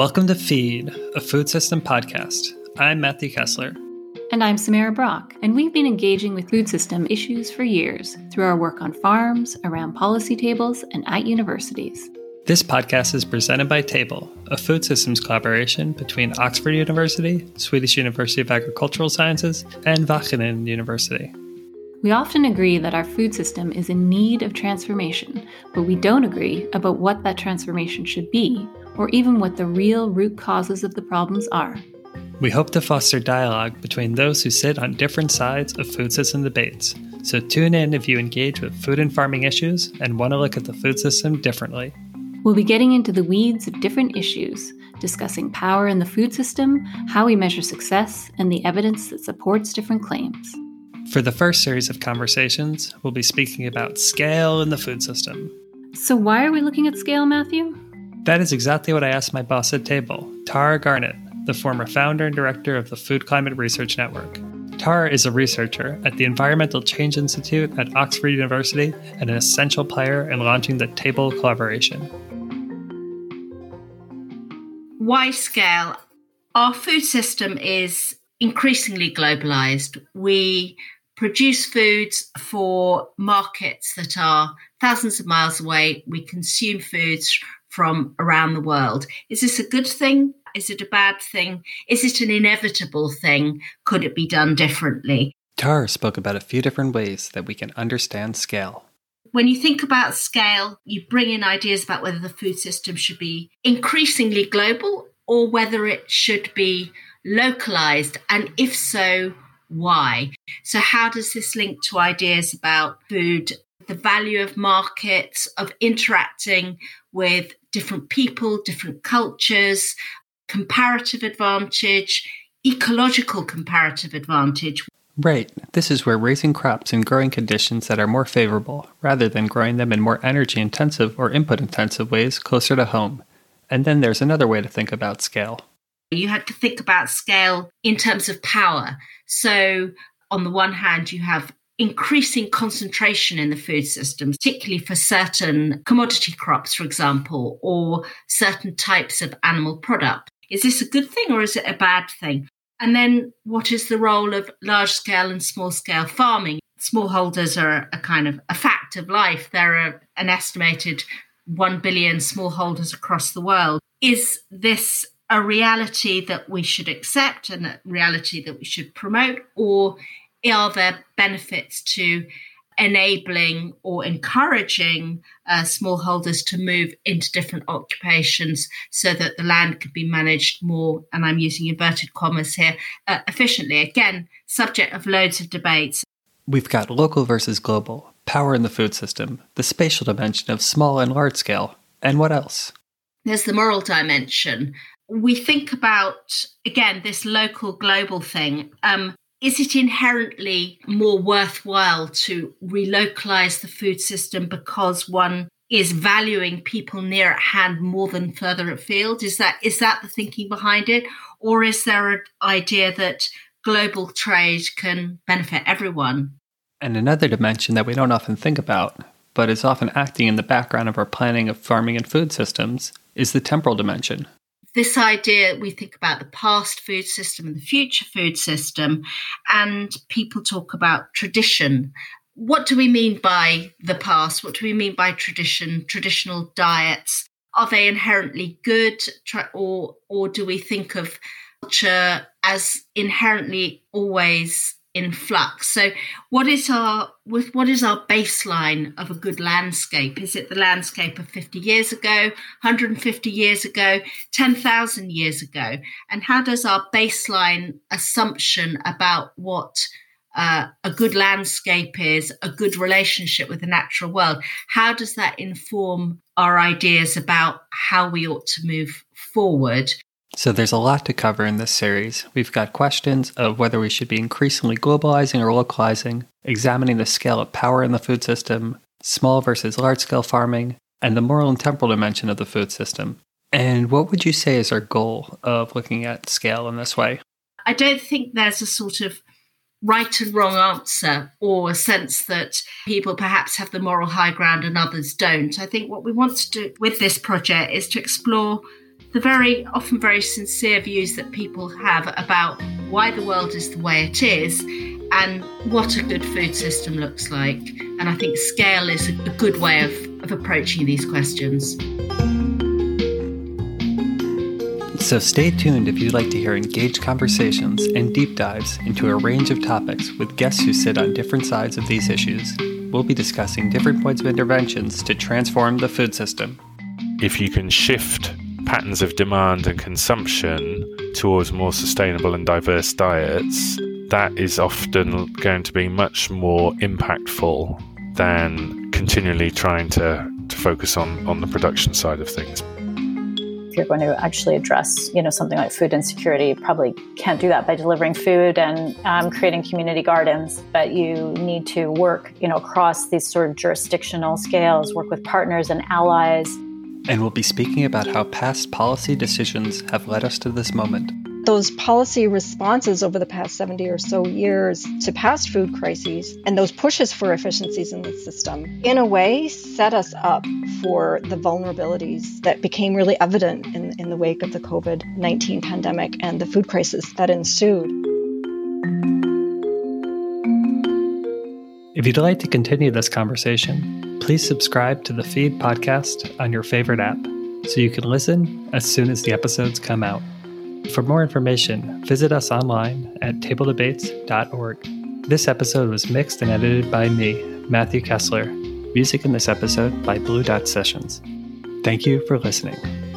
Welcome to Feed, a food system podcast. I'm Matthew Kessler. And I'm Samara Brock, and we've been engaging with food system issues for years through our work on farms, around policy tables, and at universities. This podcast is presented by Table, a food systems collaboration between Oxford University, Swedish University of Agricultural Sciences, and Wageningen University. We often agree that our food system is in need of transformation, but we don't agree about what that transformation should be, or even what the real root causes of the problems are. We hope to foster dialogue between those who sit on different sides of food system debates. So tune in if you engage with food and farming issues and want to look at the food system differently. We'll be getting into the weeds of different issues, discussing power in the food system, how we measure success, and the evidence that supports different claims. For the first series of conversations, we'll be speaking about scale in the food system. So, why are we looking at scale, Matthew? That is exactly what I asked my boss at table, Tara Garnett, the former founder and director of the Food Climate Research Network. Tara is a researcher at the Environmental Change Institute at Oxford University and an essential player in launching the Table collaboration. Why scale? Our food system is increasingly globalized. We produce foods for markets that are thousands of miles away. We consume foods from around the world. Is this a good thing? Is it a bad thing? Is it an inevitable thing? Could it be done differently? Tara spoke about a few different ways that we can understand scale. When you think about scale, you bring in ideas about whether the food system should be increasingly global or whether it should be localized, and if so, why? So, how does this link to ideas about food, the value of markets, of interacting with different people, different cultures, comparative advantage, ecological comparative advantage? Right. This is where raising crops in growing conditions that are more favorable, rather than growing them in more energy intensive or input intensive ways closer to home. And then there's another way to think about scale. You had to think about scale in terms of power. So, on the one hand, you have increasing concentration in the food system, particularly for certain commodity crops, for example, or certain types of animal product. Is this a good thing or is it a bad thing? And then, what is the role of large scale and small scale farming? Smallholders are a kind of a fact of life. There are an estimated 1 billion smallholders across the world. Is this a reality that we should accept and a reality that we should promote, or are there benefits to enabling or encouraging uh, smallholders to move into different occupations so that the land could be managed more, and I'm using inverted commas here, uh, efficiently? Again, subject of loads of debates. We've got local versus global, power in the food system, the spatial dimension of small and large scale, and what else? There's the moral dimension we think about again this local global thing um, is it inherently more worthwhile to relocalize the food system because one is valuing people near at hand more than further afield? Is that is that the thinking behind it? Or is there an idea that global trade can benefit everyone? And another dimension that we don't often think about but is often acting in the background of our planning of farming and food systems is the temporal dimension this idea we think about the past food system and the future food system, and people talk about tradition. What do we mean by the past? What do we mean by tradition, traditional diets? Are they inherently good, or, or do we think of culture as inherently always in flux. So what is our with what is our baseline of a good landscape? Is it the landscape of 50 years ago, 150 years ago, 10,000 years ago? And how does our baseline assumption about what uh, a good landscape is, a good relationship with the natural world, how does that inform our ideas about how we ought to move forward? So there's a lot to cover in this series. We've got questions of whether we should be increasingly globalizing or localizing, examining the scale of power in the food system, small versus large scale farming, and the moral and temporal dimension of the food system. And what would you say is our goal of looking at scale in this way? I don't think there's a sort of right and wrong answer or a sense that people perhaps have the moral high ground and others don't. I think what we want to do with this project is to explore the very often very sincere views that people have about why the world is the way it is and what a good food system looks like. And I think scale is a, good way of, of approaching these questions. So stay tuned if you'd like to hear engaged conversations and deep dives into a range of topics with guests who sit on different sides of these issues. We'll be discussing different points of interventions to transform the food system. If you can shift patterns of demand and consumption towards more sustainable and diverse diets, that is often going to be much more impactful than continually trying to, to focus on, on the production side of things. If you're going to actually address, you know, something like food insecurity, you probably can't do that by delivering food and um, creating community gardens. But you need to work, you know, across these sort of jurisdictional scales, work with partners and allies. And we'll be speaking about how past policy decisions have led us to this moment those policy responses over the past 70 or so years to past food crises and those pushes for efficiencies in the system, in a way, set us up for the vulnerabilities that became really evident in, in the wake of the COVID 19 pandemic and the food crisis that ensued. If you'd like to continue this conversation, please subscribe to the Feed podcast on your favorite app so you can listen as soon as the episodes come out. For more information, visit us online at tabledebates.org. This episode was mixed and edited by me, Matthew Kessler. Music in this episode by Blue Dot Sessions. Thank you for listening.